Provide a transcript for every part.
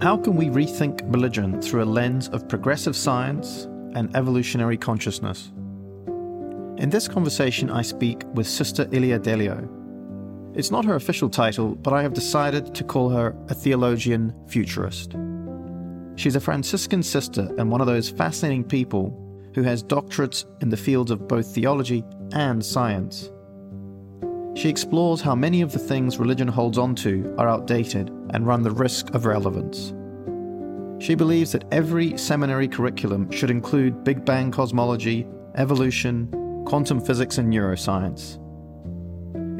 How can we rethink religion through a lens of progressive science and evolutionary consciousness? In this conversation, I speak with Sister Ilia Delio. It's not her official title, but I have decided to call her a theologian futurist. She's a Franciscan sister and one of those fascinating people who has doctorates in the fields of both theology and science. She explores how many of the things religion holds on to are outdated and run the risk of relevance. She believes that every seminary curriculum should include Big Bang cosmology, evolution, quantum physics, and neuroscience.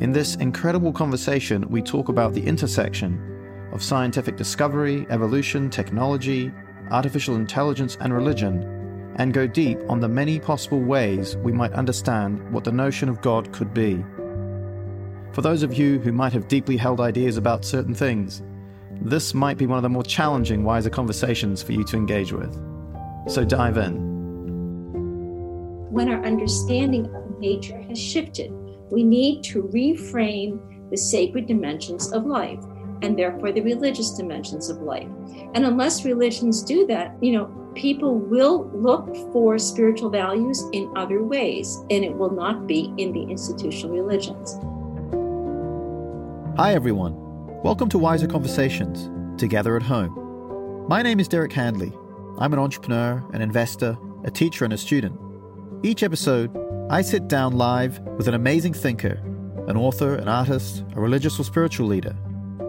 In this incredible conversation, we talk about the intersection of scientific discovery, evolution, technology, artificial intelligence, and religion, and go deep on the many possible ways we might understand what the notion of God could be. For those of you who might have deeply held ideas about certain things, this might be one of the more challenging, wiser conversations for you to engage with. So dive in. When our understanding of nature has shifted, we need to reframe the sacred dimensions of life and therefore the religious dimensions of life. And unless religions do that, you know, people will look for spiritual values in other ways, and it will not be in the institutional religions. Hi, everyone. Welcome to Wiser Conversations, together at home. My name is Derek Handley. I'm an entrepreneur, an investor, a teacher, and a student. Each episode, I sit down live with an amazing thinker, an author, an artist, a religious or spiritual leader.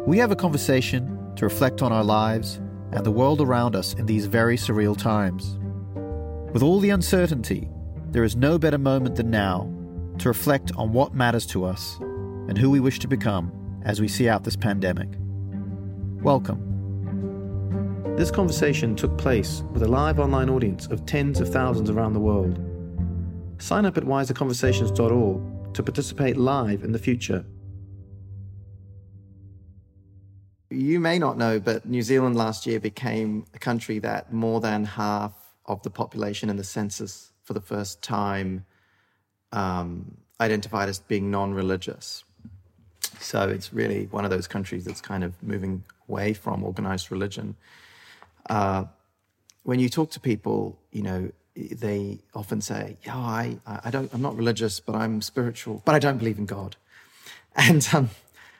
We have a conversation to reflect on our lives and the world around us in these very surreal times. With all the uncertainty, there is no better moment than now to reflect on what matters to us and who we wish to become as we see out this pandemic. Welcome. This conversation took place with a live online audience of tens of thousands around the world. Sign up at wiserconversations.org to participate live in the future. You may not know, but New Zealand last year became a country that more than half of the population in the census for the first time um, identified as being non religious. So it's really one of those countries that's kind of moving away from organized religion. Uh, when you talk to people, you know, they often say, "Yeah, I, I don't, I'm not religious, but I'm spiritual, but I don't believe in God." And um,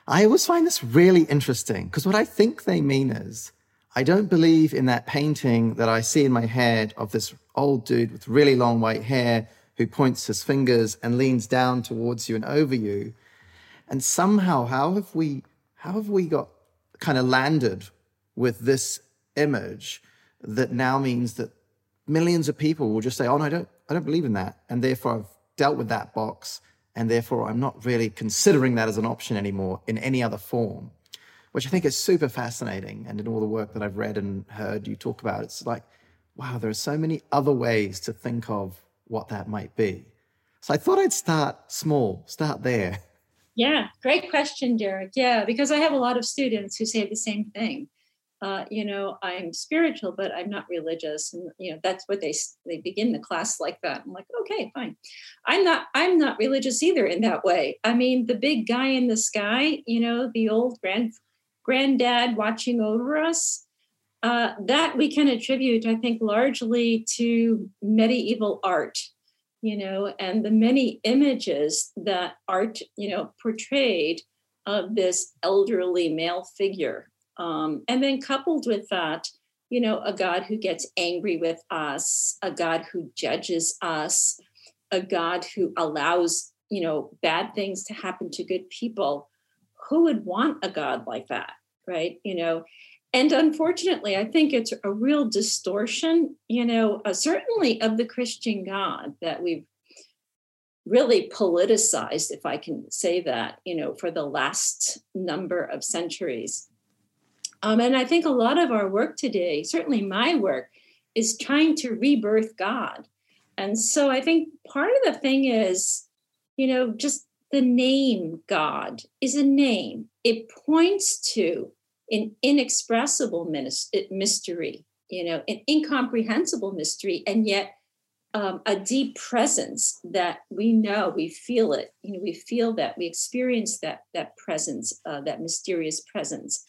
I always find this really interesting because what I think they mean is, I don't believe in that painting that I see in my head of this old dude with really long white hair who points his fingers and leans down towards you and over you. And somehow, how have we, how have we got kind of landed with this image that now means that millions of people will just say, "Oh no, I don't, I don't believe in that," and therefore I've dealt with that box, and therefore I'm not really considering that as an option anymore in any other form, which I think is super fascinating. And in all the work that I've read and heard you talk about, it's like, wow, there are so many other ways to think of what that might be. So I thought I'd start small, start there. Yeah, great question, Derek. Yeah, because I have a lot of students who say the same thing. Uh, you know, I'm spiritual, but I'm not religious, and you know that's what they they begin the class like that. I'm like, okay, fine. I'm not I'm not religious either in that way. I mean, the big guy in the sky, you know, the old grand granddad watching over us. Uh, that we can attribute, I think, largely to medieval art you know, and the many images that art, you know, portrayed of this elderly male figure. Um, and then coupled with that, you know, a God who gets angry with us, a God who judges us, a God who allows, you know, bad things to happen to good people. Who would want a God like that? Right. You know, and unfortunately, I think it's a real distortion, you know, uh, certainly of the Christian God that we've really politicized, if I can say that, you know, for the last number of centuries. Um, and I think a lot of our work today, certainly my work, is trying to rebirth God. And so I think part of the thing is, you know, just the name God is a name. It points to an inexpressible mystery, you know, an incomprehensible mystery, and yet um, a deep presence that we know, we feel it, you know, we feel that, we experience that that presence, uh, that mysterious presence.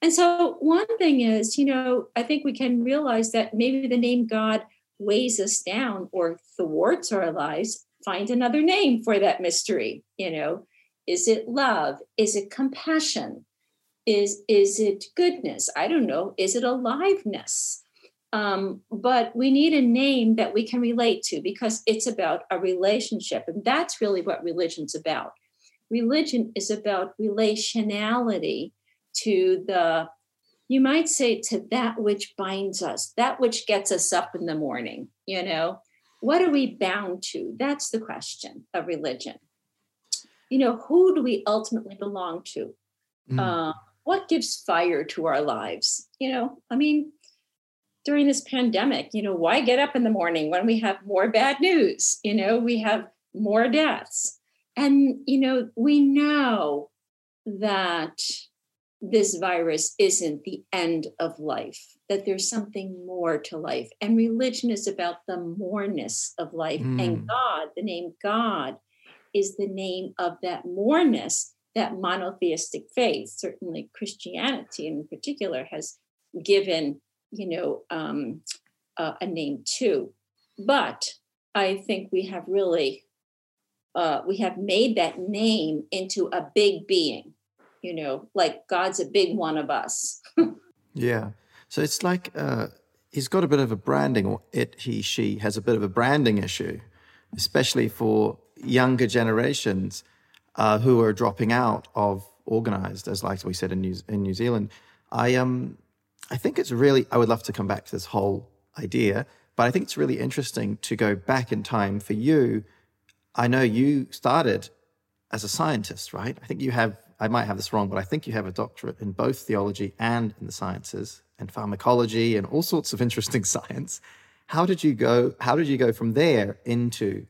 And so, one thing is, you know, I think we can realize that maybe the name God weighs us down or thwarts our lives. Find another name for that mystery. You know, is it love? Is it compassion? Is is it goodness? I don't know. Is it aliveness? Um, but we need a name that we can relate to because it's about a relationship, and that's really what religion's about. Religion is about relationality to the you might say to that which binds us that which gets us up in the morning you know what are we bound to that's the question of religion you know who do we ultimately belong to mm. uh, what gives fire to our lives you know i mean during this pandemic you know why get up in the morning when we have more bad news you know we have more deaths and you know we know that this virus isn't the end of life, that there's something more to life. And religion is about the moreness of life. Mm. And God, the name God, is the name of that moreness, that monotheistic faith. Certainly, Christianity in particular has given, you know, um, uh, a name too. But I think we have really, uh, we have made that name into a big being you know, like God's a big one of us. yeah. So it's like uh, he's got a bit of a branding, or it, he, she has a bit of a branding issue, especially for younger generations uh, who are dropping out of organized, as like we said in New, in New Zealand. I um, I think it's really. I would love to come back to this whole idea, but I think it's really interesting to go back in time for you. I know you started as a scientist, right? I think you have I might have this wrong, but I think you have a doctorate in both theology and in the sciences and pharmacology and all sorts of interesting science. How did you go? How did you go from there into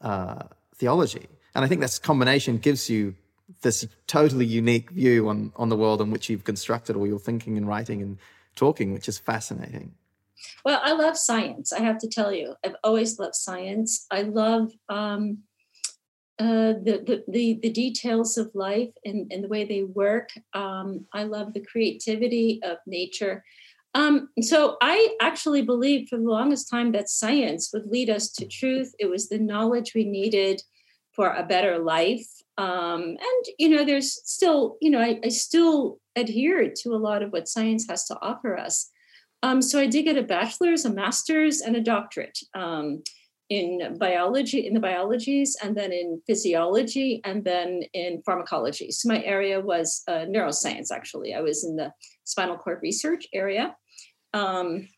uh, theology? And I think this combination gives you this totally unique view on on the world in which you've constructed all your thinking and writing and talking, which is fascinating. Well, I love science. I have to tell you, I've always loved science. I love um, uh, the, the, the the details of life and, and the way they work. Um, I love the creativity of nature. Um, so I actually believed for the longest time that science would lead us to truth. It was the knowledge we needed for a better life. Um, and you know, there's still, you know, I, I, still adhere to a lot of what science has to offer us. Um, so I did get a bachelor's, a master's, and a doctorate. Um, in biology, in the biologies, and then in physiology, and then in pharmacology. So my area was uh, neuroscience, actually. I was in the spinal cord research area. Um,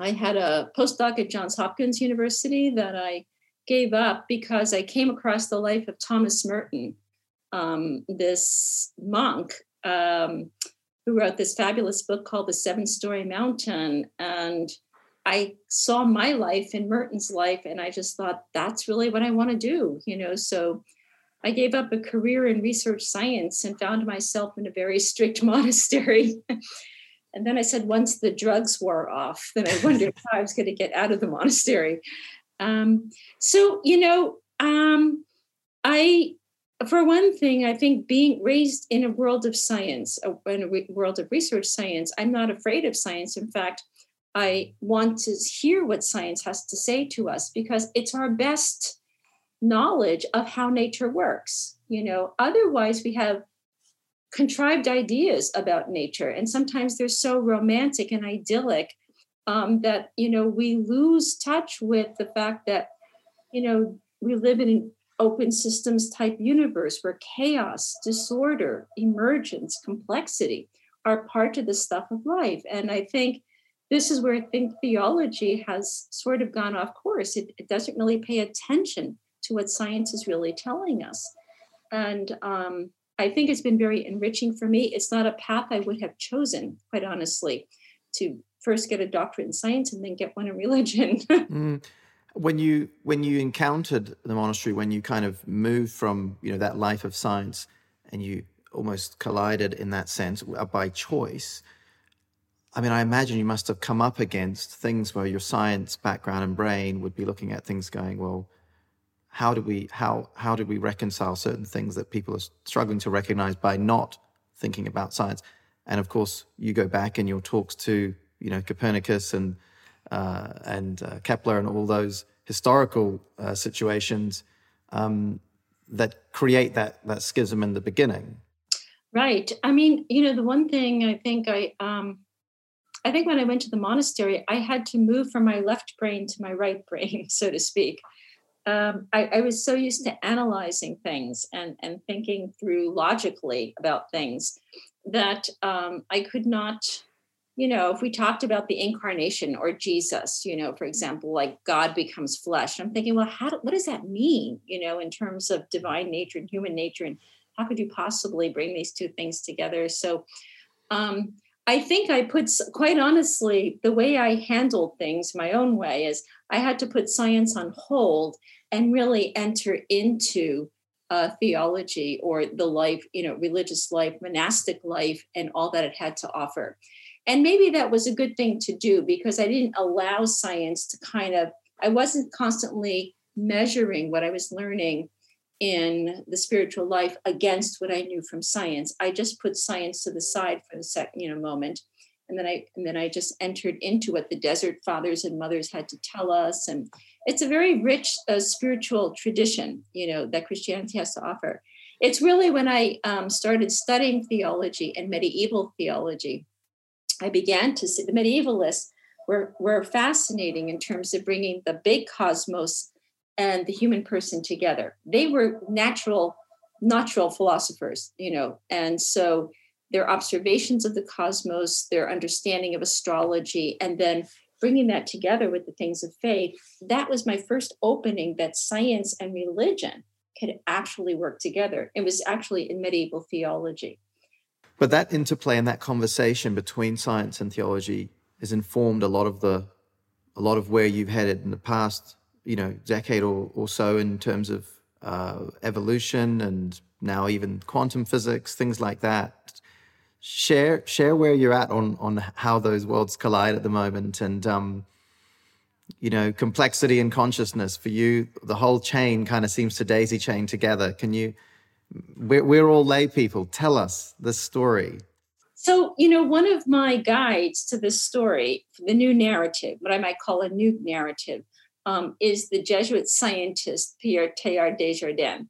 I had a postdoc at Johns Hopkins University that I gave up because I came across the life of Thomas Merton, um, this monk um, who wrote this fabulous book called The Seven Storey Mountain. And I saw my life in Merton's life, and I just thought that's really what I want to do, you know. So I gave up a career in research science and found myself in a very strict monastery. and then I said, once the drugs wore off, then I wondered how I was going to get out of the monastery. Um, so, you know, um, I, for one thing, I think being raised in a world of science, in a world of research science, I'm not afraid of science. In fact, I want to hear what science has to say to us because it's our best knowledge of how nature works. You know, otherwise we have contrived ideas about nature. And sometimes they're so romantic and idyllic um, that, you know, we lose touch with the fact that, you know, we live in an open systems type universe where chaos, disorder, emergence, complexity are part of the stuff of life. And I think this is where I think theology has sort of gone off course. It, it doesn't really pay attention to what science is really telling us. And um, I think it's been very enriching for me. It's not a path I would have chosen, quite honestly, to first get a doctorate in science and then get one in religion. mm. When you when you encountered the monastery, when you kind of moved from you know that life of science, and you almost collided in that sense uh, by choice. I mean, I imagine you must have come up against things where your science background and brain would be looking at things going, well, how do we how how do we reconcile certain things that people are struggling to recognize by not thinking about science? And of course, you go back in your talks to you know Copernicus and uh, and uh, Kepler and all those historical uh, situations um, that create that that schism in the beginning. Right. I mean, you know, the one thing I think I um, I think when I went to the monastery, I had to move from my left brain to my right brain, so to speak. Um, I, I, was so used to analyzing things and, and thinking through logically about things that um, I could not, you know, if we talked about the incarnation or Jesus, you know, for example, like God becomes flesh, I'm thinking, well, how what does that mean, you know, in terms of divine nature and human nature, and how could you possibly bring these two things together? So, um, I think I put, quite honestly, the way I handled things my own way is I had to put science on hold and really enter into uh, theology or the life, you know, religious life, monastic life, and all that it had to offer. And maybe that was a good thing to do because I didn't allow science to kind of, I wasn't constantly measuring what I was learning in the spiritual life against what I knew from science. I just put science to the side for the second, you know, moment. And then I and then I just entered into what the desert fathers and mothers had to tell us. And it's a very rich uh, spiritual tradition, you know, that Christianity has to offer. It's really when I um, started studying theology and medieval theology, I began to see the medievalists were, were fascinating in terms of bringing the big cosmos and the human person together. They were natural, natural philosophers, you know, and so their observations of the cosmos, their understanding of astrology, and then bringing that together with the things of faith, that was my first opening that science and religion could actually work together. It was actually in medieval theology. But that interplay and that conversation between science and theology has informed a lot of the a lot of where you've headed in the past you know decade or, or so in terms of uh, evolution and now even quantum physics, things like that. Share share where you're at on on how those worlds collide at the moment, and um, you know complexity and consciousness for you. The whole chain kind of seems to daisy chain together. Can you? We're, we're all lay people. Tell us the story. So, you know, one of my guides to this story, the new narrative, what I might call a new narrative, um, is the Jesuit scientist Pierre Teilhard de Chardin.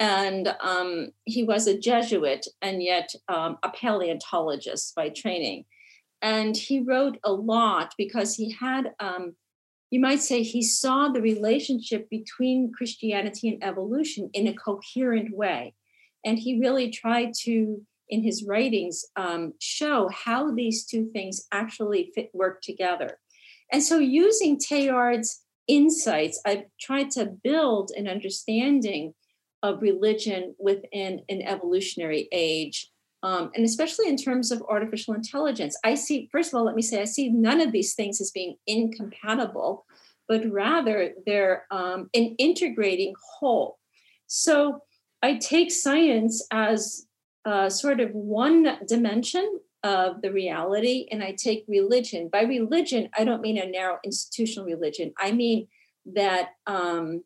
And um, he was a Jesuit and yet um, a paleontologist by training. And he wrote a lot because he had, um, you might say, he saw the relationship between Christianity and evolution in a coherent way. And he really tried to, in his writings, um, show how these two things actually fit, work together. And so, using Teilhard's insights, I've tried to build an understanding of religion within an evolutionary age. Um, and especially in terms of artificial intelligence, I see, first of all, let me say, I see none of these things as being incompatible, but rather they're um, an integrating whole. So I take science as uh, sort of one dimension of the reality and I take religion. By religion, I don't mean a narrow institutional religion. I mean that um,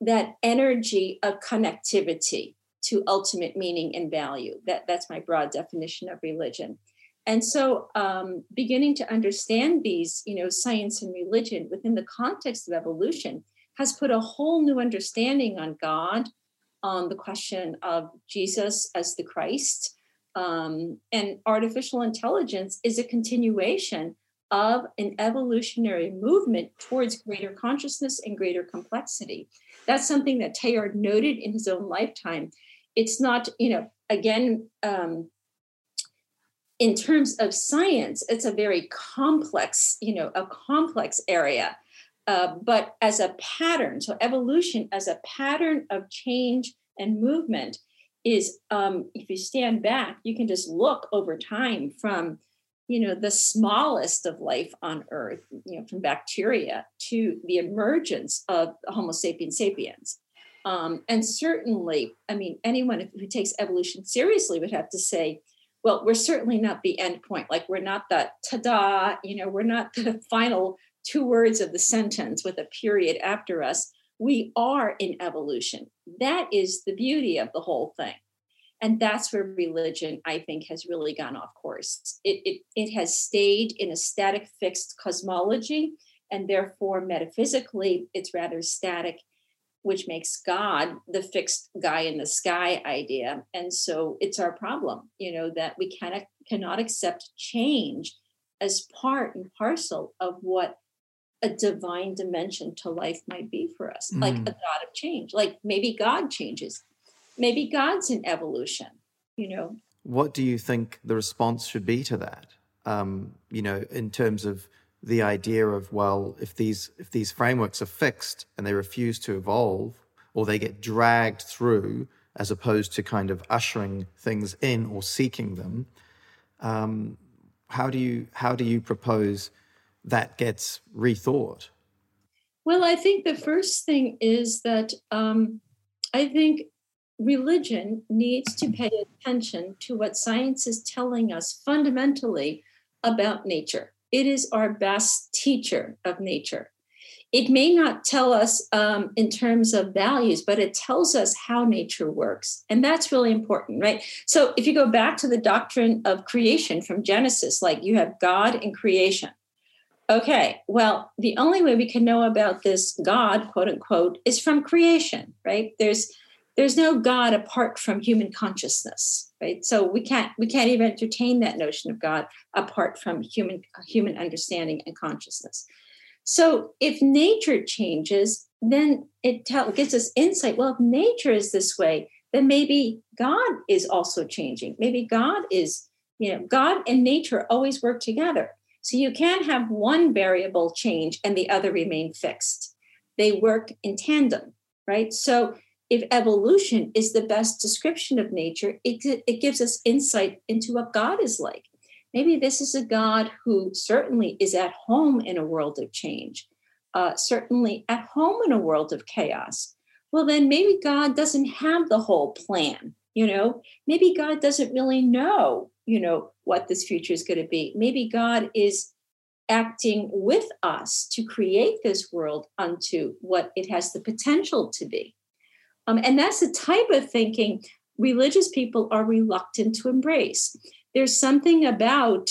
that energy of connectivity to ultimate meaning and value. That that's my broad definition of religion. And so, um, beginning to understand these, you know, science and religion within the context of evolution has put a whole new understanding on God, on the question of Jesus as the Christ, Um, and artificial intelligence is a continuation of an evolutionary movement towards greater consciousness and greater complexity. That's something that Teilhard noted in his own lifetime. It's not, you know, again, um, in terms of science, it's a very complex, you know, a complex area. Uh, but as a pattern, so evolution as a pattern of change and movement is, um, if you stand back, you can just look over time from you know the smallest of life on earth you know from bacteria to the emergence of homo sapiens sapiens um, and certainly i mean anyone who takes evolution seriously would have to say well we're certainly not the end point like we're not that ta-da you know we're not the final two words of the sentence with a period after us. We are in evolution. That is the beauty of the whole thing. And that's where religion i think has really gone off course. It, it, it has stayed in a static fixed cosmology and therefore metaphysically it's rather static which makes god the fixed guy in the sky idea and so it's our problem you know that we cannot cannot accept change as part and parcel of what a divine dimension to life might be for us mm. like a god of change like maybe god changes maybe God's in evolution, you know. What do you think the response should be to that? Um, you know, in terms of the idea of well, if these if these frameworks are fixed and they refuse to evolve, or they get dragged through, as opposed to kind of ushering things in or seeking them, um, how do you how do you propose that gets rethought? Well, I think the first thing is that um, I think religion needs to pay attention to what science is telling us fundamentally about nature. It is our best teacher of nature. It may not tell us um, in terms of values, but it tells us how nature works. And that's really important, right? So if you go back to the doctrine of creation from Genesis, like you have God and creation. Okay, well, the only way we can know about this God, quote unquote, is from creation, right? There's there's no god apart from human consciousness right? So we can't we can't even entertain that notion of god apart from human human understanding and consciousness. So if nature changes then it tell, gives us insight well if nature is this way then maybe god is also changing. Maybe god is you know god and nature always work together. So you can't have one variable change and the other remain fixed. They work in tandem right? So if evolution is the best description of nature, it, it gives us insight into what God is like. Maybe this is a God who certainly is at home in a world of change, uh, certainly at home in a world of chaos. Well, then maybe God doesn't have the whole plan. You know, maybe God doesn't really know, you know, what this future is going to be. Maybe God is acting with us to create this world unto what it has the potential to be. Um, and that's the type of thinking religious people are reluctant to embrace. There's something about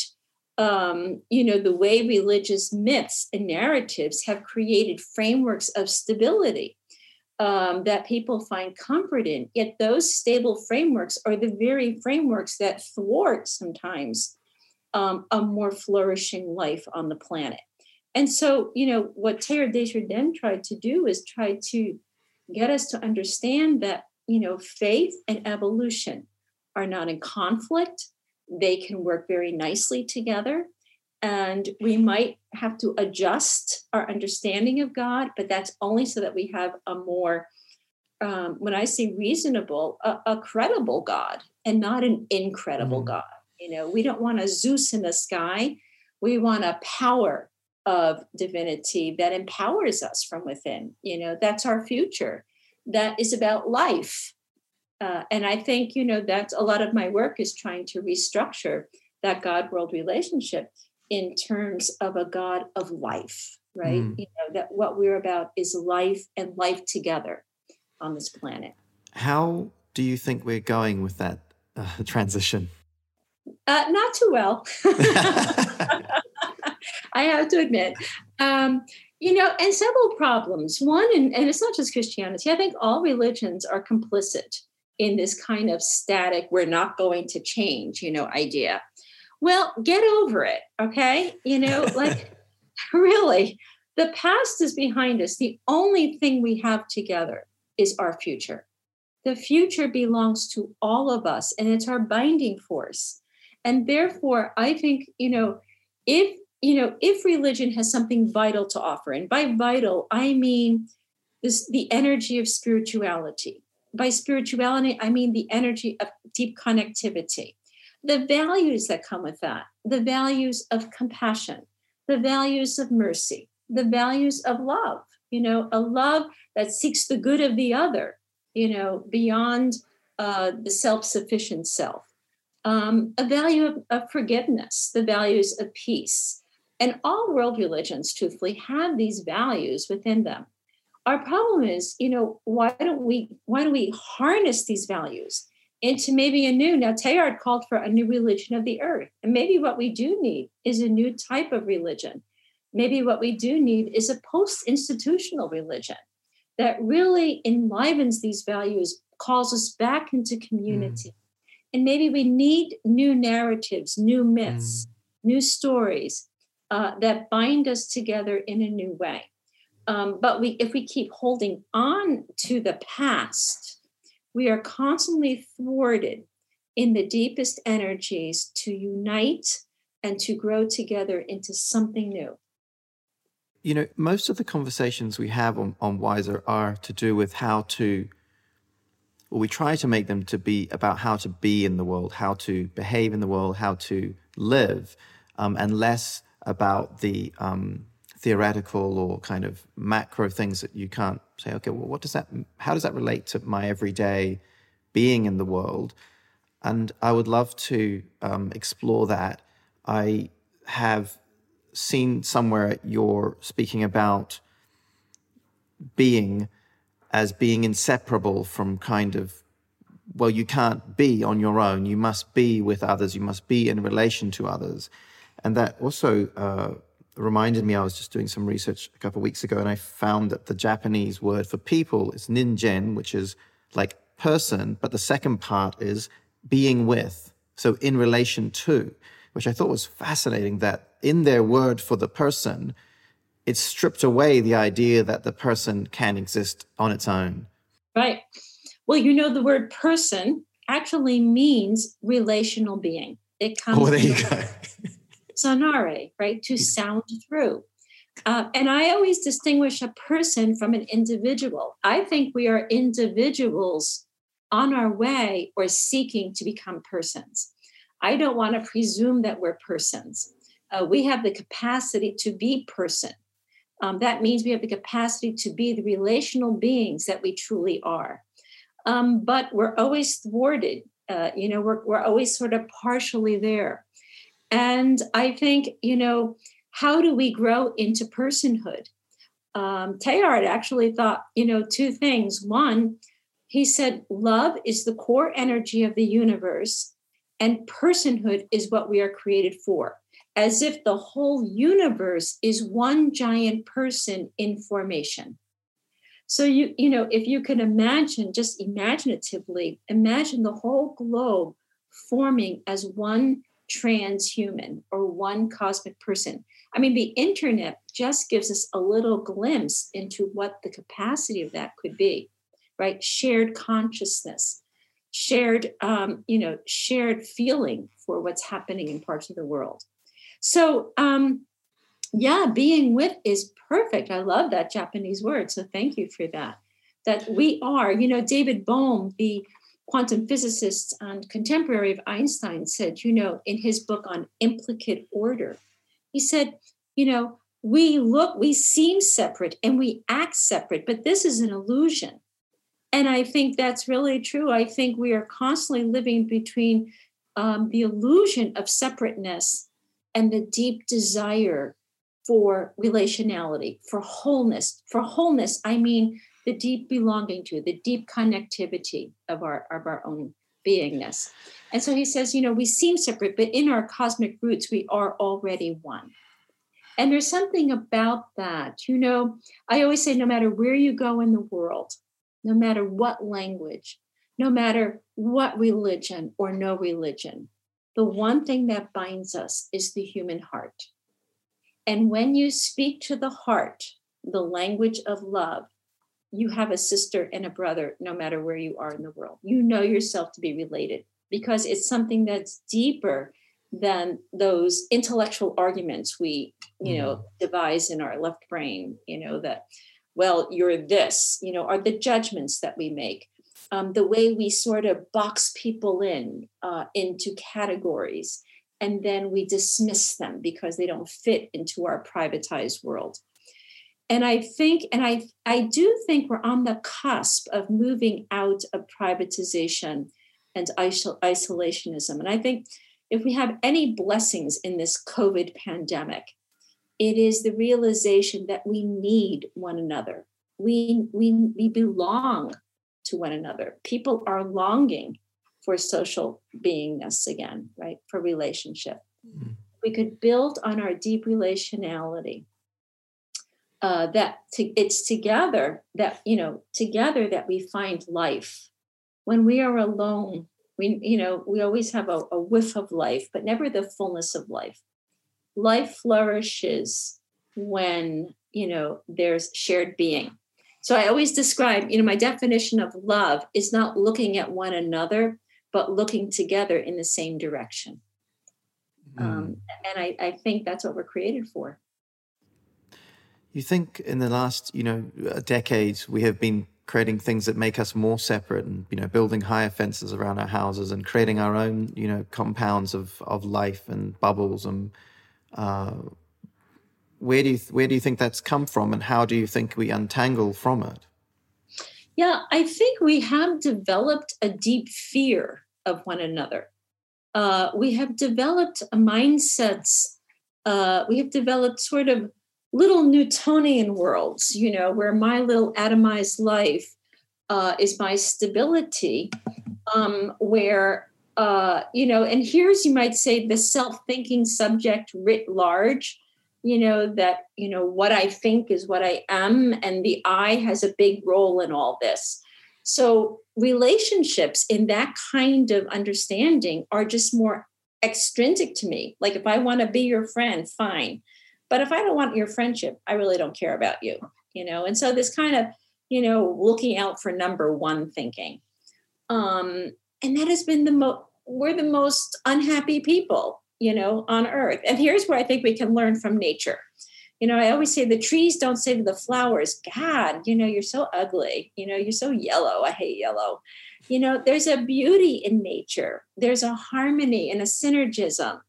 um, you know the way religious myths and narratives have created frameworks of stability um, that people find comfort in. Yet those stable frameworks are the very frameworks that thwart sometimes um, a more flourishing life on the planet. And so, you know, what Teilhard de Chardin tried to do is try to get us to understand that you know faith and evolution are not in conflict. They can work very nicely together. And we might have to adjust our understanding of god but that's only so that we have a more um, when i say reasonable a, a, credible god and not an incredible mm-hmm. god. You know we don't want a zeus in the sky. We want a power of divinity that empowers us from within. You know, that's our future. That is about life. Uh, and I think, you know, that's a lot of my work is trying to restructure that God world relationship in terms of a God of life, right? Mm. You know, that what we're about is life and life together on this planet. How do you think we're going with that uh, transition? Uh, not too well. I have to admit. Um, you know, and several problems. One, and, and it's not just Christianity, I think all religions are complicit in this kind of static, we're not going to change, you know, idea. Well, get over it. Okay. You know, like really, the past is behind us. The only thing we have together is our future. The future belongs to all of us and it's our binding force. And therefore, I think, you know, if you know, if religion has something vital to offer, and by vital, I mean this the energy of spirituality. By spirituality, I mean the energy of deep connectivity, the values that come with that, the values of compassion, the values of mercy, the values of love, you know, a love that seeks the good of the other, you know, beyond uh, the self sufficient self. Um, a value of, of forgiveness, the values of peace. And all world religions, truthfully, have these values within them. Our problem is, you know, why don't we why don't we harness these values into maybe a new now Teilhard called for a new religion of the earth. And maybe what we do need is a new type of religion. Maybe what we do need is a post-institutional religion that really enlivens these values, calls us back into community. Mm. And maybe we need new narratives, new myths, mm. new stories uh, that bind us together in a new way. Um, but we, if we keep holding on to the past, we are constantly thwarted in the deepest energies to unite and to grow together into something new. You know, most of the conversations we have on, on Wiser are to do with how to, or we try to make them to be about how to be in the world, how to behave in the world, how to live, um, and less about the um, theoretical or kind of macro things that you can't say, okay, well, what does that, how does that relate to my everyday being in the world? And I would love to um, explore that. I have seen somewhere you're speaking about being as being inseparable from kind of well you can't be on your own you must be with others you must be in relation to others and that also uh, reminded me I was just doing some research a couple of weeks ago and I found that the Japanese word for people is ningen, which is like person, but the second part is being with. So in relation to, which I thought was fascinating that in their word for the person, it stripped away the idea that the person can exist on its own. Right. Well, you know, the word person actually means relational being. It comes. Oh, there you go sonare, right? To sound through. Uh, and I always distinguish a person from an individual. I think we are individuals on our way or seeking to become persons. I don't want to presume that we're persons. Uh, we have the capacity to be person. Um, that means we have the capacity to be the relational beings that we truly are. Um, but we're always thwarted. Uh, you know, we're, we're always sort of partially there. And I think, you know, how do we grow into personhood? Um, Teilhard actually thought, you know, two things. One, he said, love is the core energy of the universe, and personhood is what we are created for, as if the whole universe is one giant person in formation. So you, you know, if you can imagine, just imaginatively, imagine the whole globe forming as one transhuman or one cosmic person. I mean, the internet just gives us a little glimpse into what the capacity of that could be, right? Shared consciousness, shared, um, you know, shared feeling for what's happening in parts of the world. So, um, yeah, being with is perfect. I love that Japanese word. So, thank you for that. That we are, you know, David Bohm, the quantum physicist and contemporary of Einstein said, you know, in his book on implicate order, he said, you know, we look, we seem separate and we act separate, but this is an illusion. And I think that's really true. I think we are constantly living between um, the illusion of separateness and the deep desire for relationality, for wholeness. For wholeness, I mean the deep belonging to, the deep connectivity of our of our own beingness. And so he says, you know, we seem separate, but in our cosmic roots, we are already one. And there's something about that. You know, I always say no matter where you go in the world, no matter what language, no matter what religion or no religion, the one thing that binds us is the human heart. And when you speak to the heart, the language of love, you have a sister and a brother no matter where you are in the world. You know yourself to be related because it's something that's deeper than those intellectual arguments we, you know, mm. devise in our left brain, you know, that, well, you're this, you know, are the judgments that we make um, the way we sort of box people in uh, into categories and then we dismiss them because they don't fit into our privatized world and i think and i i do think we're on the cusp of moving out of privatization and isolationism and i think if we have any blessings in this covid pandemic it is the realization that we need one another we we we belong to one another. People are longing for social beingness again, right? For relationship. Mm-hmm. We could build on our deep relationality. Uh, that to, it's together that you know together that we find life. When we are alone, we you know we always have a, a whiff of life, but never the fullness of life. Life flourishes when you know there's shared being so I always describe, you know, my definition of love is not looking at one another, but looking together in the same direction. Mm. Um, and I, I think that's what we're created for. You think in the last, you know, decades we have been creating things that make us more separate and you know building higher fences around our houses and creating our own you know compounds of of life and bubbles and uh, where do you where do you think that's come from, and how do you think we untangle from it? Yeah, I think we have developed a deep fear of one another. Uh, we have developed mindsets. Uh, we have developed sort of little Newtonian worlds, you know, where my little atomized life uh, is my stability, um, where, uh, you know, and here's, you might say, the self thinking subject writ large you know that you know what i think is what i am and the i has a big role in all this. So relationships in that kind of understanding are just more extrinsic to me. Like if i want to be your friend fine but if i don't want your friendship i really don't care about you you know and so this kind of you know looking out for number one thinking um and that has been the most we're the most unhappy people you know, on earth. And here's where I think we can learn from nature. You know, I always say the trees don't say to the flowers, God, you know, you're so ugly. You know, you're so yellow. I hate yellow. You know, there's a beauty in nature, there's a harmony and a synergism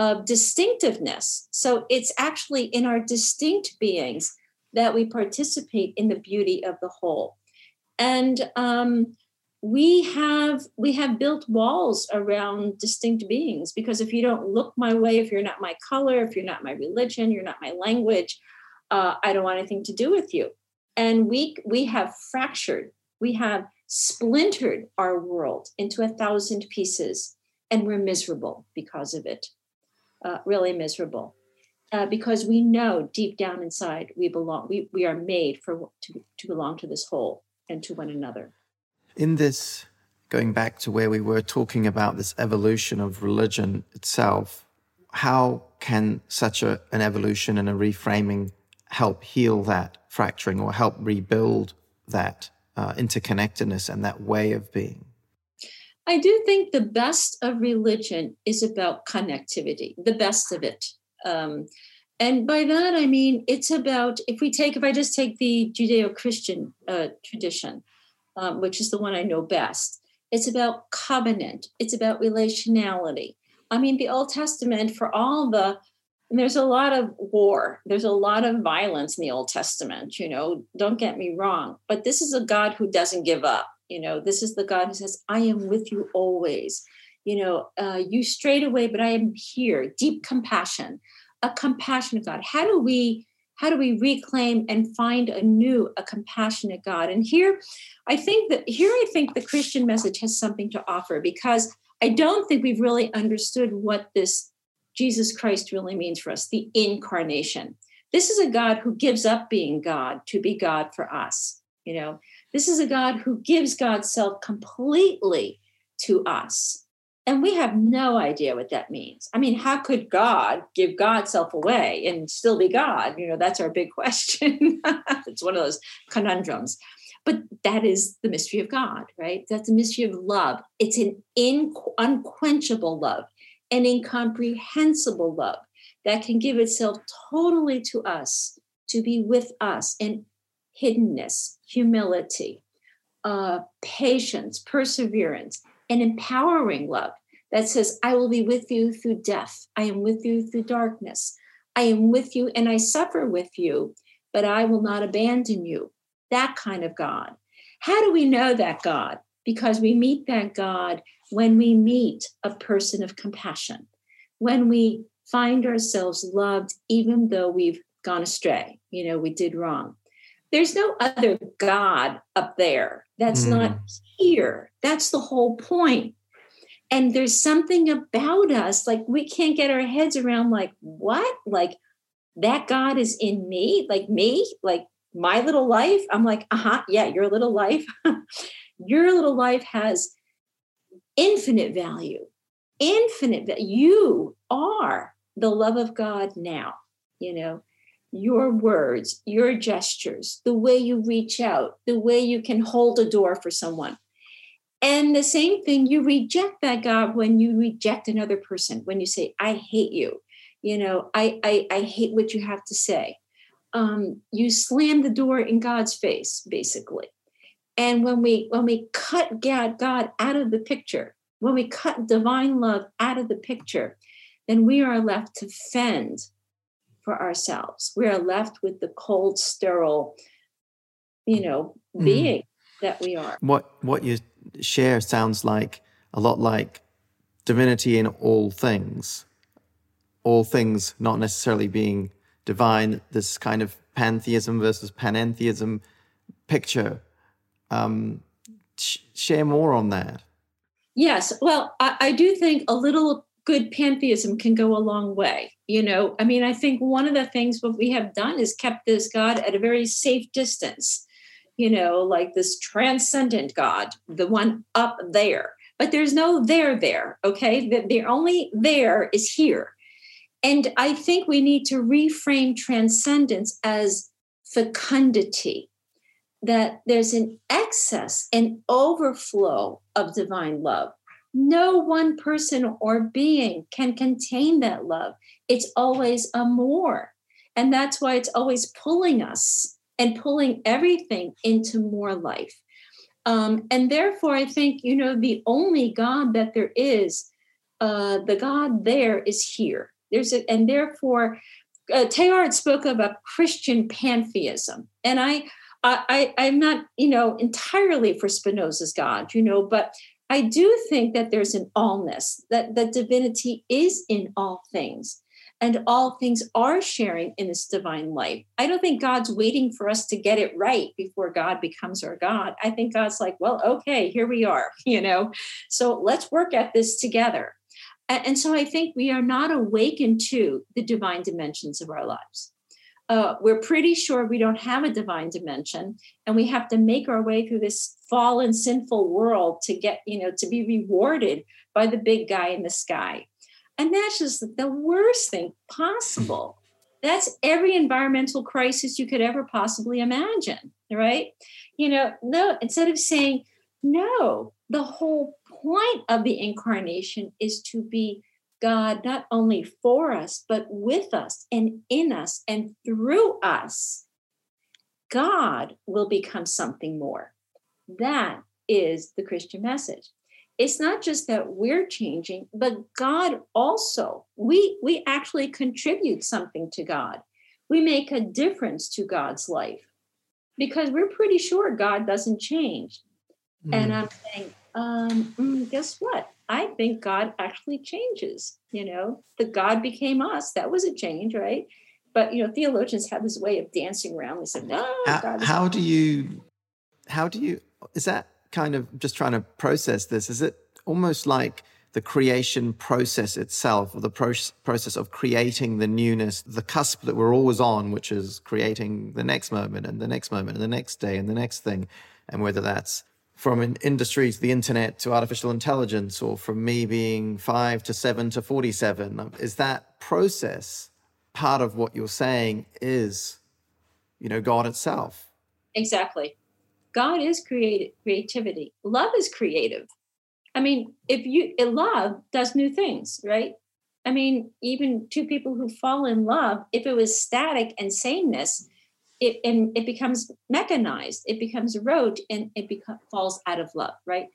of distinctiveness. So it's actually in our distinct beings that we participate in the beauty of the whole. And um, we have we have built walls around distinct beings because if you don't look my way if you're not my color if you're not my religion you're not my language uh, i don't want anything to do with you and we we have fractured we have splintered our world into a thousand pieces and we're miserable because of it uh, really miserable uh, because we know deep down inside we belong we, we are made for to, to belong to this whole and to one another in this, going back to where we were talking about this evolution of religion itself, how can such a, an evolution and a reframing help heal that fracturing or help rebuild that uh, interconnectedness and that way of being? I do think the best of religion is about connectivity, the best of it. Um, and by that, I mean, it's about, if we take, if I just take the Judeo Christian uh, tradition, um, which is the one I know best. It's about covenant, it's about relationality. I mean, the Old Testament, for all the, there's a lot of war, there's a lot of violence in the Old Testament, you know, don't get me wrong, but this is a God who doesn't give up. You know, this is the God who says, I am with you always. You know, uh, you strayed away, but I am here. Deep compassion, a compassionate God. How do we how do we reclaim and find anew a compassionate God? And here, I think that here I think the Christian message has something to offer because I don't think we've really understood what this Jesus Christ really means for us, the incarnation. This is a God who gives up being God to be God for us. You know, This is a God who gives God's self completely to us. And we have no idea what that means. I mean, how could God give God's self away and still be God? You know, that's our big question. it's one of those conundrums. But that is the mystery of God, right? That's the mystery of love. It's an in, unquenchable love, an incomprehensible love that can give itself totally to us, to be with us in hiddenness, humility, uh, patience, perseverance, and empowering love that says, I will be with you through death. I am with you through darkness. I am with you and I suffer with you, but I will not abandon you. That kind of God. How do we know that God? Because we meet that God when we meet a person of compassion, when we find ourselves loved, even though we've gone astray, you know, we did wrong. There's no other God up there that's mm. not here. That's the whole point. And there's something about us, like we can't get our heads around, like, what? Like, that God is in me, like me, like my little life. I'm like, uh huh, yeah, your little life. your little life has infinite value, infinite value. You are the love of God now, you know, your words, your gestures, the way you reach out, the way you can hold a door for someone. And the same thing, you reject that God when you reject another person, when you say, I hate you, you know, I, I, I hate what you have to say. Um, you slam the door in God's face, basically. And when we when we cut God, God out of the picture, when we cut divine love out of the picture, then we are left to fend for ourselves. We are left with the cold, sterile, you know, mm. being mm. that we are. What what you share sounds like a lot like divinity in all things. All things not necessarily being divine, this kind of pantheism versus panentheism picture. Um, sh- share more on that. Yes. Well, I, I do think a little good pantheism can go a long way. You know, I mean, I think one of the things what we have done is kept this God at a very safe distance, you know, like this transcendent God, the one up there. But there's no there there, okay? The, the only there is here. And I think we need to reframe transcendence as fecundity, that there's an excess and overflow of divine love no one person or being can contain that love. It's always a more. And that's why it's always pulling us and pulling everything into more life. Um, and therefore, I think, you know, the only God that there is, uh, the God there is here. There's a, and therefore, uh, Teilhard spoke about Christian pantheism. And I, I, I'm not, you know, entirely for Spinoza's God, you know, but I do think that there's an allness, that, that divinity is in all things, and all things are sharing in this divine life. I don't think God's waiting for us to get it right before God becomes our God. I think God's like, well, okay, here we are, you know, so let's work at this together. And so I think we are not awakened to the divine dimensions of our lives uh, we're pretty sure we don't have a divine dimension and we have to make our way through this fallen sinful world to get you know to be rewarded by the big guy in the sky. And that's just the worst thing possible. That's every environmental crisis you could ever possibly imagine right? You know no instead of saying no the whole point of the incarnation is to be God not only for us, but with us and in us and through us, God will become something more. That is the Christian message. It's not just that we're changing, but God also. We we actually contribute something to God. We make a difference to God's life because we're pretty sure God doesn't change. Mm. And I'm saying, um, mm, guess what? I think God actually changes. You know, the God became us. That was a change, right? But you know, theologians have this way of dancing around. They said, "No." How, how do you? How do you? Is that kind of just trying to process this? Is it almost like the creation process itself, or the pro- process of creating the newness, the cusp that we're always on, which is creating the next moment and the next moment and the next day and the next thing? And whether that's from an industry to the internet to artificial intelligence, or from me being five to seven to 47, um, is that process part of what you're saying is, you know, God itself? Exactly. God is creative creativity. Love is creative. I mean, if you love does new things, right? I mean, even two people who fall in love, if it was static and sameness, it and it becomes mechanized, it becomes rote, and it becomes falls out of love, right?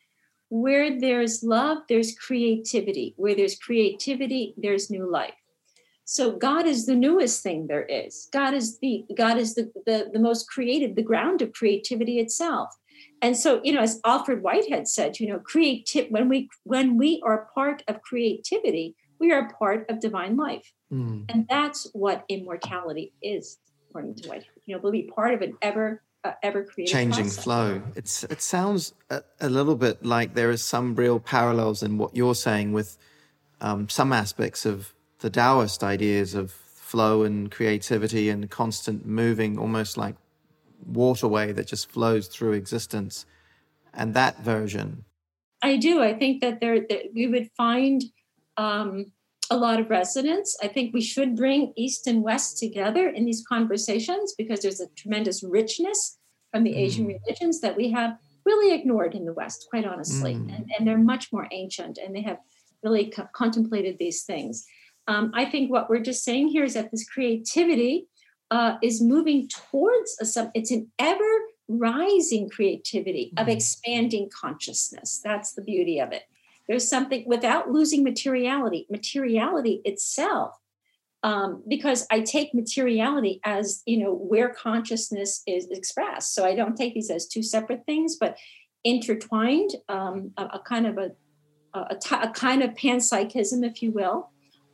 Where there's love, there's creativity. Where there's creativity, there's new life. So God is the newest thing there is. God is the God is the the, the most creative, the ground of creativity itself. And so, you know, as Alfred Whitehead said, you know, creative when we when we are part of creativity, we are part of divine life. Mm. And that's what immortality is, according to Whitehead. You know, we'll be part of an ever uh, ever creating changing process. flow. It's it sounds a, a, little bit like there is some real parallels in what you're saying with um, some aspects of the Taoist ideas of flow and creativity and constant moving, almost like waterway that just flows through existence. And that version. I do. I think that there that we would find um, a lot of resonance. I think we should bring East and West together in these conversations because there's a tremendous richness from the mm. Asian religions that we have really ignored in the West, quite honestly. Mm. And, and, they're much more ancient and they have really co- contemplated these things. Um, I think what we're just saying here is that this creativity uh, is moving towards a it's an ever rising creativity of mm-hmm. expanding consciousness. That's the beauty of it. There's something without losing materiality, materiality itself. Um, because I take materiality as you know where consciousness is expressed. So I don't take these as two separate things, but intertwined, um, a, a, kind of a, a, a kind of panpsychism, if you will.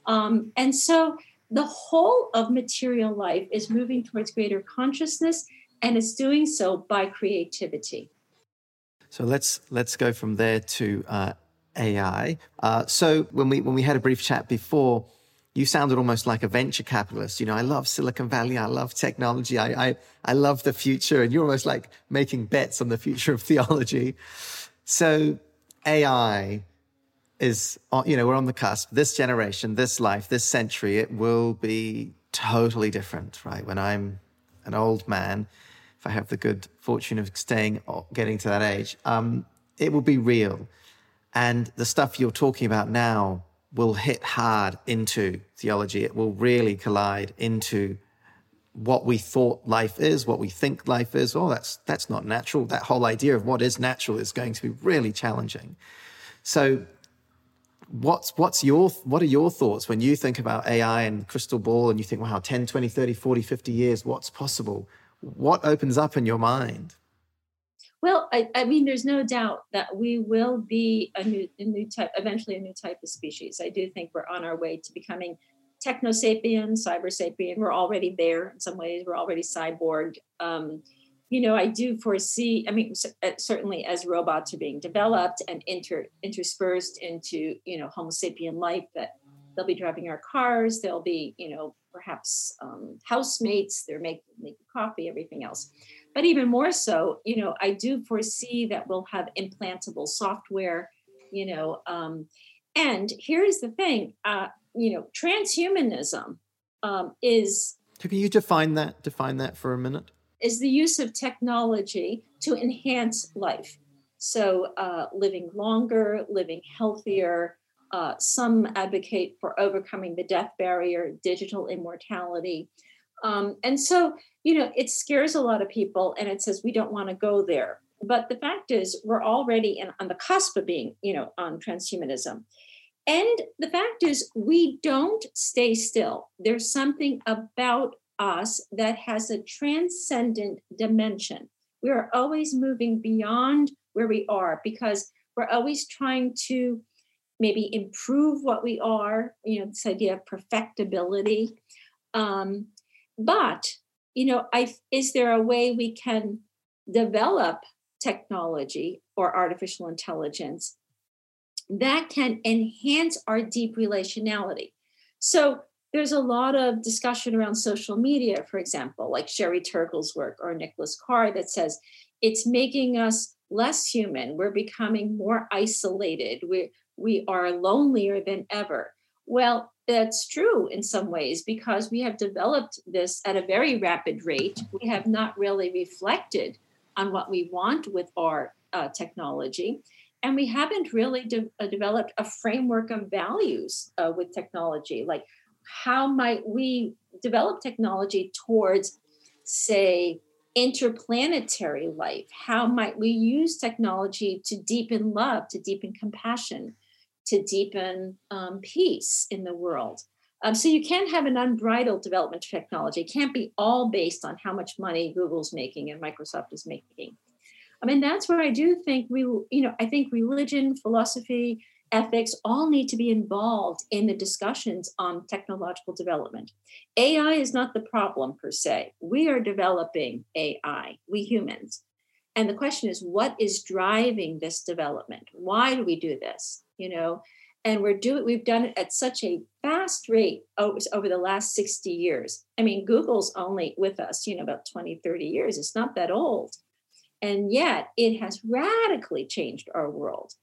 Um, and so the whole of material life is moving towards greater consciousness, and it's doing so by creativity. So let's let's go from there to uh, AI. Uh, so when we when we had a brief chat before, you sounded almost like a venture capitalist. You know, I love Silicon Valley. I love technology. I I, I love the future, and you're almost like making bets on the future of theology. So AI is, you know, we're on the cusp. This generation, this life, this century, it will be totally different, right? When I'm an old man, if I have the good fortune of staying, or getting to that age, um, it will be real. And the stuff you're talking about now will hit hard into theology. It will really collide into what we thought life is, what we think life is. Oh, that's that's not natural. That whole idea of what is natural is going to be really challenging. So what's what's your what are your thoughts when you think about AI and crystal ball and you think wow 10 20 30 40 50 years what's possible what opens up in your mind well I, I mean there's no doubt that we will be a new a new type eventually a new type of species. I do think we're on our way to becoming techno sapien cyber sapien. We're already there in some ways. We're already cyborg. Um, you know, I do foresee, I mean, uh, certainly as robots are being developed and inter, interspersed into, you know, Homo sapien life, that they'll be driving our cars, they'll be, you know, perhaps um, housemates, they're making, making coffee, everything else. But even more so, you know, I do foresee that we'll have implantable software, you know, um, and here's the thing, uh, you know, transhumanism um, is. Can you define that? Define that for a minute is the use of technology to enhance life. So, uh, living longer, living healthier. Uh, some advocate for overcoming the death barrier, digital immortality. Um, and so, you know, it scares a lot of people and it says we don't want to go there. But the fact is, we're already in, on the cusp of being, you know, on transhumanism. And the fact is, we don't stay still. There's something about us that has a transcendent dimension. We are always moving beyond where we are because we're always trying to maybe improve what we are, you know, this idea of perfectibility. Um, but, you know, I, is there a way we can develop technology or artificial intelligence that can enhance our deep relationality? So there's a lot of discussion around social media, for example, like Sherry Turkle's work or Nicholas Carr that says it's making us less human. We're becoming more isolated. We we are lonelier than ever. Well, that's true in some ways because we have developed this at a very rapid rate. We have not really reflected on what we want with our uh, technology. And we haven't really de- uh, developed a framework of values uh, with technology. Like, how might we develop technology towards, say, interplanetary life? How might we use technology to deepen love, to deepen compassion, to deepen um, peace in the world? Um, so you can't have an unbridled development technology. It can't be all based on how much money Google's making and Microsoft is making. I mean, that's where I do think we, you know, I think religion, philosophy, ethics all need to be involved in the discussions on technological development. AI is not the problem per se. We are developing AI, we humans. And the question is, what is driving this development? Why do we do this? You know, and we're doing we've done it at such a fast rate over, the last 60 years. I mean google's only with us you know about 20 30 years. It's not that old. And yet it has radically changed our world.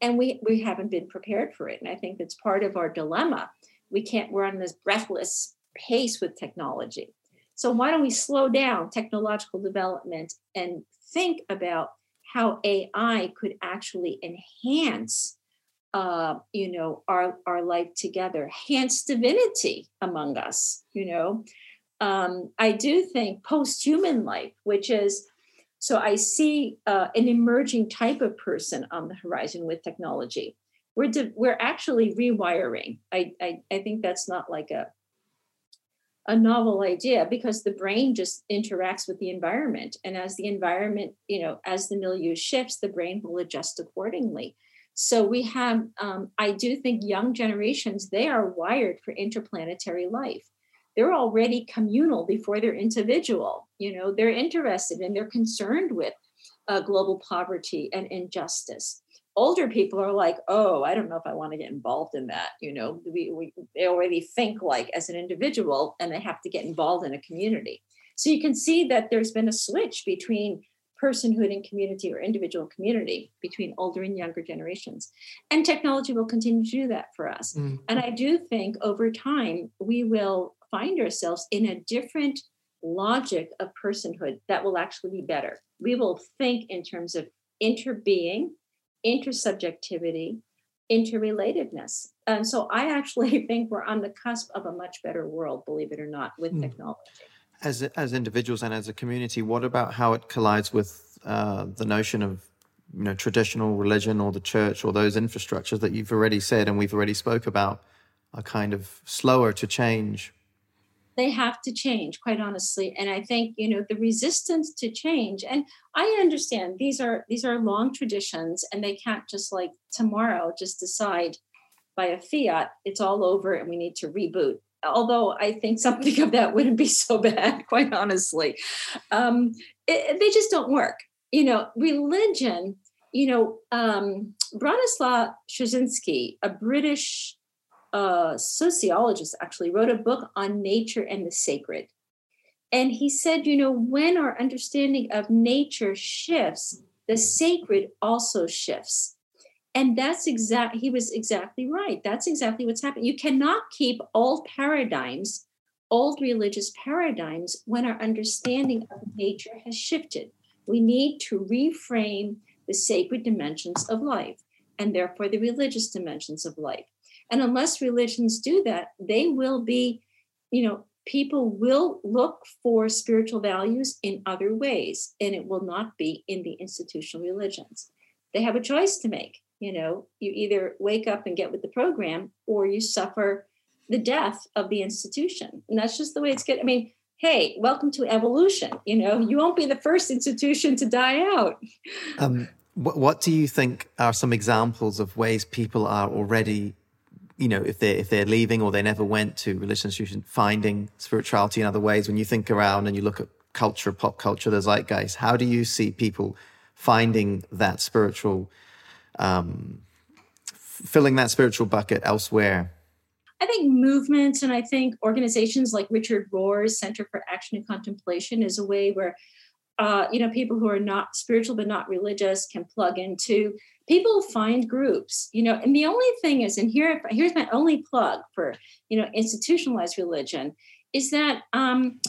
And we we haven't been prepared for it. And i think that's part of our dilemma. We can't we're on this breathless pace with technology so why don't we slow down technological development and think about how ai could actually enhance uh, you know, our our life together, enhance divinity among us. You know, um, I do think post-human life, which is so I see uh, an emerging type of person on the horizon with technology. We're de- we're actually rewiring. I, I I think that's not like a a novel idea because the brain just interacts with the environment and as the environment you know as the milieu shifts the brain will adjust accordingly so we have, um, I do think young generations, they are wired for interplanetary life. They're already communal before they're individual. You know, they're interested and they're concerned with uh, global poverty and injustice. Older people are like, oh, I don't know if I want to get involved in that. You know, we, we they already think like as an individual and they have to get involved in a community. So you can see that there's been a switch between personhood and community or individual community between older and younger generations. And technology will continue to do that for us. Mm. And I do think over time, we will find ourselves in a different logic of personhood that will actually be better. We will think in terms of interbeing, intersubjectivity, interrelatedness. And so I actually think we're on the cusp of a much better world, believe it or not, with mm. technology as as individuals and as a community, what about how it collides with uh, the notion of you know traditional religion or the church or those infrastructures that you've already said and we've already spoke about are kind of slower to change? They have to change, quite honestly, and I think you know the resistance to change. And I understand these are these are long traditions, and they can't just like tomorrow just decide by a fiat it's all over and we need to reboot although I think something of that wouldn't be so bad, quite honestly. Um, it, they just don't work. You know, religion, you know, um, Bronislaw Szerszynski, a British uh, sociologist, actually wrote a book on nature and the sacred. And he said, you know, when our understanding of nature shifts, the sacred also shifts. And that's exact, he was exactly right. That's exactly what's happening. You cannot keep old paradigms, old religious paradigms, when our understanding of nature has shifted. We need to reframe the sacred dimensions of life and therefore the religious dimensions of life. And unless religions do that, they will be, you know, people will look for spiritual values in other ways, and it will not be in the institutional religions. They have a choice to make you know. You either wake up and get with the program or you suffer the death of the institution. And that's just the way it's good i mean hey welcome to evolution you know. You won't be the first institution to die out. Um, what, what do you think are some examples of ways people are already you know if they're if they're leaving or they never went to religious institution finding spirituality in other ways when you think around and you look at culture pop culture the zeitgeist how do you see people finding that spiritual um, filling that spiritual bucket elsewhere? I think movements and I think organizations like Richard Rohr's Center for Action and Contemplation is a way where uh, you know, people who are not spiritual but not religious can plug into. People find groups, you know, and the only thing is, and here, here's my only plug for, you know, institutionalized religion, is that um,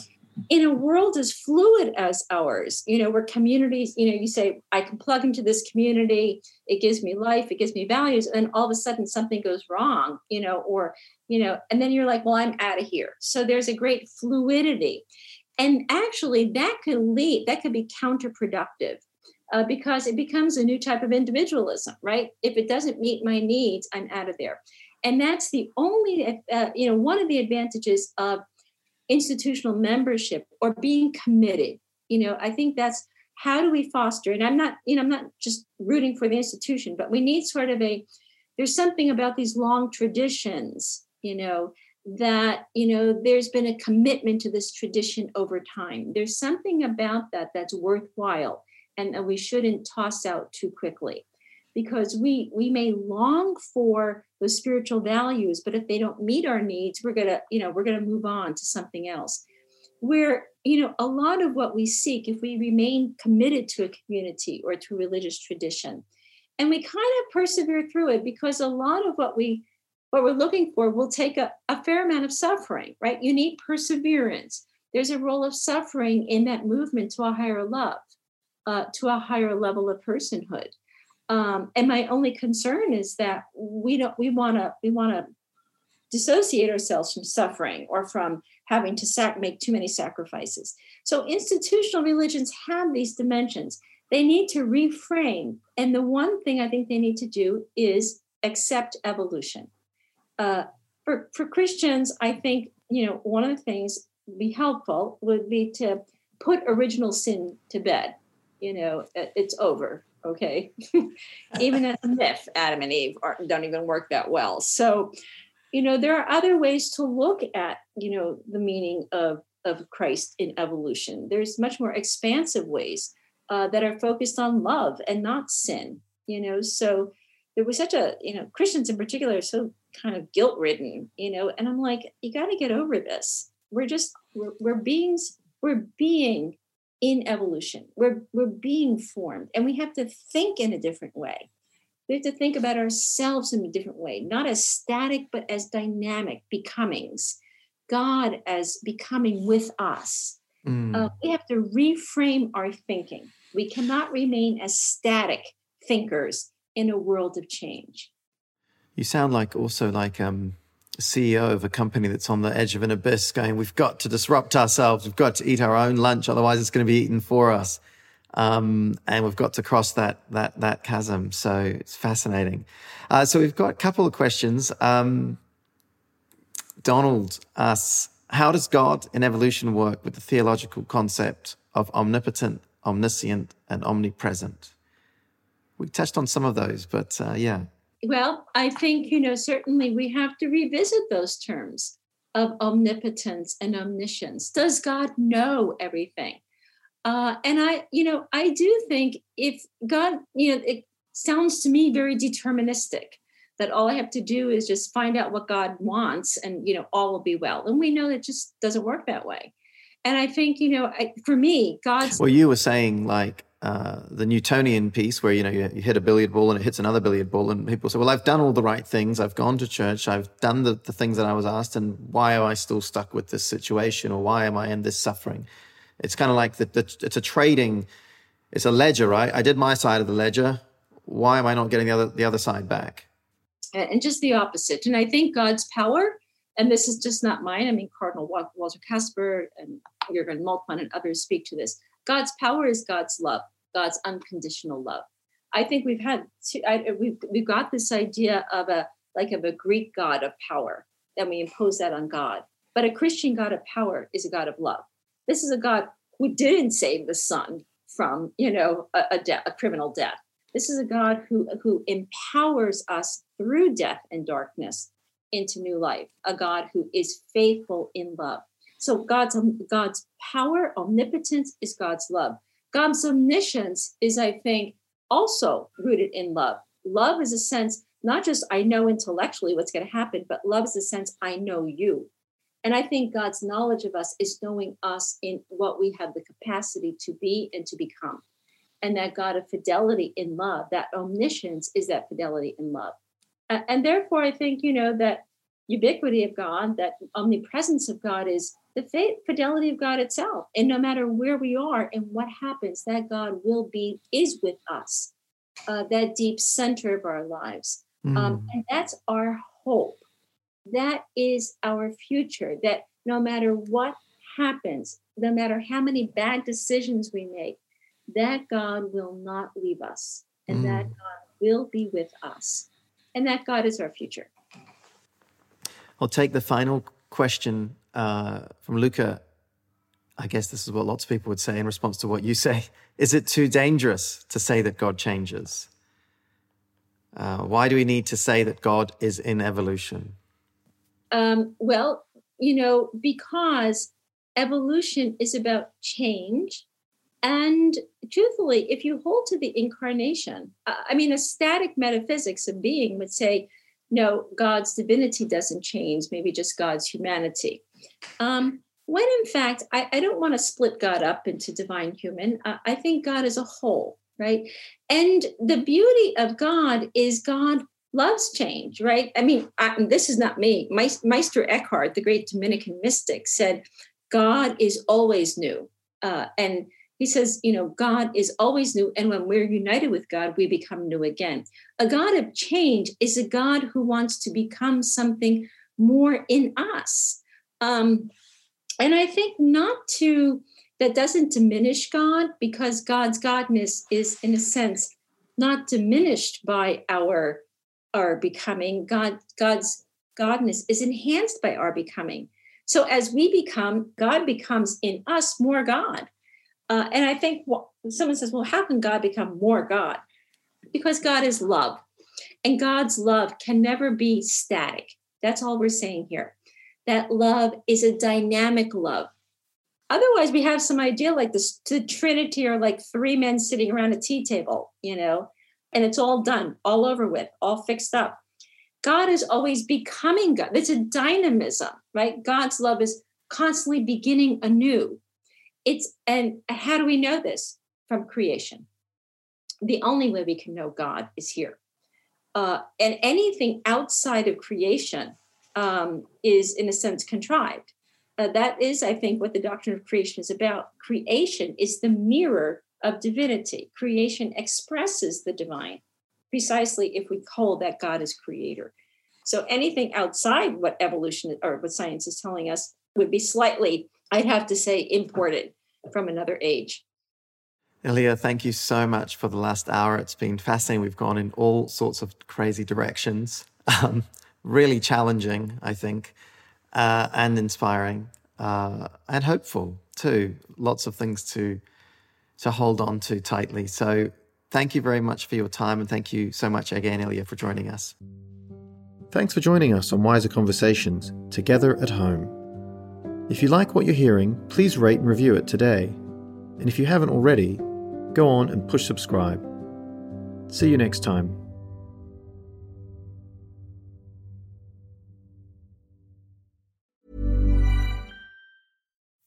in a world as fluid as ours, you know, where communities, you know, you say, I can plug into this community, it gives me life, it gives me values, and all of a sudden something goes wrong, you know, or, you know, and then you're like, well, I'm out of here. So there's a great fluidity. And actually, that could lead, that could be counterproductive. Uh, because it becomes a new type of individualism, right? If it doesn't meet my needs, I'm out of there. And that's the only, uh, you know, one of the advantages of institutional membership or being committed. You know, I think that's how do we foster, and I'm not, you know, I'm not just rooting for the institution, but we need sort of a, there's something about these long traditions, you know, that, you know, there's been a commitment to this tradition over time. There's something about that that's worthwhile and, and we shouldn't toss out too quickly. Because we we may long for those spiritual values but if they don't meet our needs we're gonna you know we're gonna move on to something else. Where you know a lot of what we seek if we remain committed to a community or to religious tradition and we kind of persevere through it because a lot of what we what we're looking for will take a, a fair amount of suffering right? You need perseverance. There's a role of suffering in that movement to a higher love uh, to a higher level of personhood um, and my only concern is that we don't we want to we want to dissociate ourselves from suffering or from having to sac- make too many sacrifices. So institutional religions have these dimensions. They need to reframe, and the one thing I think they need to do is accept evolution. Uh, for for Christians, I think you know one of the things be helpful would be to put original sin to bed. You know, it's over okay? Even as a myth adam and eve are, don't even work that well. So you know there are other ways to look at you know the meaning of of christ in evolution. There's much more expansive ways uh, that are focused on love and not sin you know? So there was such a you know christians in particular are so kind of guilt ridden you know? And i'm like you got to get over this. We're just we're, we're beings we're being in evolution. We're, we're being formed and we have to think in a different way. We have to think about ourselves in a different way, not as static, but as dynamic becomings. God as becoming with us. Mm. Uh, we have to reframe our thinking. We cannot remain as static thinkers in a world of change. You sound like also like um, CEO of a company that's on the edge of an abyss going, we've got to disrupt ourselves. We've got to eat our own lunch. Otherwise it's going to be eaten for us. Um, and we've got to cross that, that, that chasm. So it's fascinating. Uh, so we've got a couple of questions. Um, Donald asks, how does God in evolution work with the theological concept of omnipotent, omniscient, and omnipresent? We touched on some of those, but uh, yeah. Well, I think, you know, certainly we have to revisit those terms of omnipotence and omniscience. Does God know everything? Uh, and I, you know, I do think if God, you know, it sounds to me very deterministic that all I have to do is just find out what God wants and, you know, all will be well. And we know that just doesn't work that way. And I think, you know, I, for me, God's. Well, you were saying like, uh, the Newtonian piece where you know you, you, hit a billiard ball and it hits another billiard ball, and people say, "Well, I've done all the right things. I've gone to church. I've done the, the things that I was asked, and why am I still stuck with this situation, or why am I in this suffering?" It's kind of like the, the, it's a trading, it's a ledger, right? I did my side of the ledger. Why am I not getting the other the other side back? And just the opposite. And I think God's power, and this is just not mine. I mean, Cardinal Walter Kasper and Jürgen Moltmann and others speak to this God's power is God's love, God's unconditional love. I think we've had I, we've we've got this idea of a like of a Greek God of power, and we impose that on God. But a Christian God of power is a God of love. This is a God who didn't save the son from you know a, a, a criminal death. This is a God who who empowers us through death and darkness into new life. A God who is faithful in love. So God's God's power, omnipotence is God's love. God's omniscience is, I think, also rooted in love. Love is a sense not just I know intellectually what's going to happen, but love is a sense I know you. And I think God's knowledge of us is knowing us in what we have the capacity to be and to become. And that God of fidelity in love, that omniscience is that fidelity in love. And therefore, I think, you know, that ubiquity of God, that omnipresence of God is the faith, fidelity of God itself. And no matter where we are and what happens, that God will be, is with us, uh, that deep center of our lives. Mm. Um, and that's our hope that is our future. That no matter what happens, no matter how many bad decisions we make, that God will not leave us and mm. that God will be with us. And that God is our future. I'll take the final question uh, from Luca. I guess this is what lots of people would say in response to what you say. Is it too dangerous to say that God changes? Uh, why do we need to say that God is in evolution? Um, well, you know, because evolution is about change. And truthfully, if you hold to the incarnation, I mean, a static metaphysics of being would say, no, God's divinity doesn't change, maybe just God's humanity. Um, when in fact, I, I, don't want to split God up into divine human. I, I think God is a whole, right? And the beauty of God is God loves change, right? I mean, I, this is not me. Meister Eckhart, the great Dominican mystic, said, God is always new. Uh, and he says, you know, God is always new. And when we're united with God, we become new again. A God of change is a God who wants to become something more in us. Um, and I think not to, that doesn't diminish God because God's Godness is, in a sense, not diminished by our our becoming. God god's godness is enhanced by our becoming. So as we become god becomes in us more god. Uh, and i think well, someone says well how can god become more god? Because god is love. And god's love can never be static. That's all we're saying here that love is a dynamic love otherwise we have some idea like this the trinity are like three men sitting around a tea table you know and it's all done, all over with, all fixed up. God is always becoming God. It's a dynamism, right? God's love is constantly beginning anew. It's and how do we know this? From creation. The only way we can know God is here. Uh, and anything outside of creation um, is, in a sense, contrived. Uh, that is, I think, what the doctrine of creation is about. Creation is the mirror of divinity. Creation expresses the divine precisely if we hold that God is creator. So anything outside what evolution or what science is telling us would be slightly, I'd have to say, imported from another age. Ilia, thank you so much for the last hour. It's been fascinating. We've gone in all sorts of crazy directions. Um, really challenging, I think, uh, and inspiring uh, and hopeful too. Lots of things to to hold on to tightly. So thank you very much for your time and thank you so much again, Ilia, for joining us. Thanks for joining us on Wiser Conversations, together at home. If you like what you're hearing, please rate and review it today. And if you haven't already, go on and push subscribe. See you next time.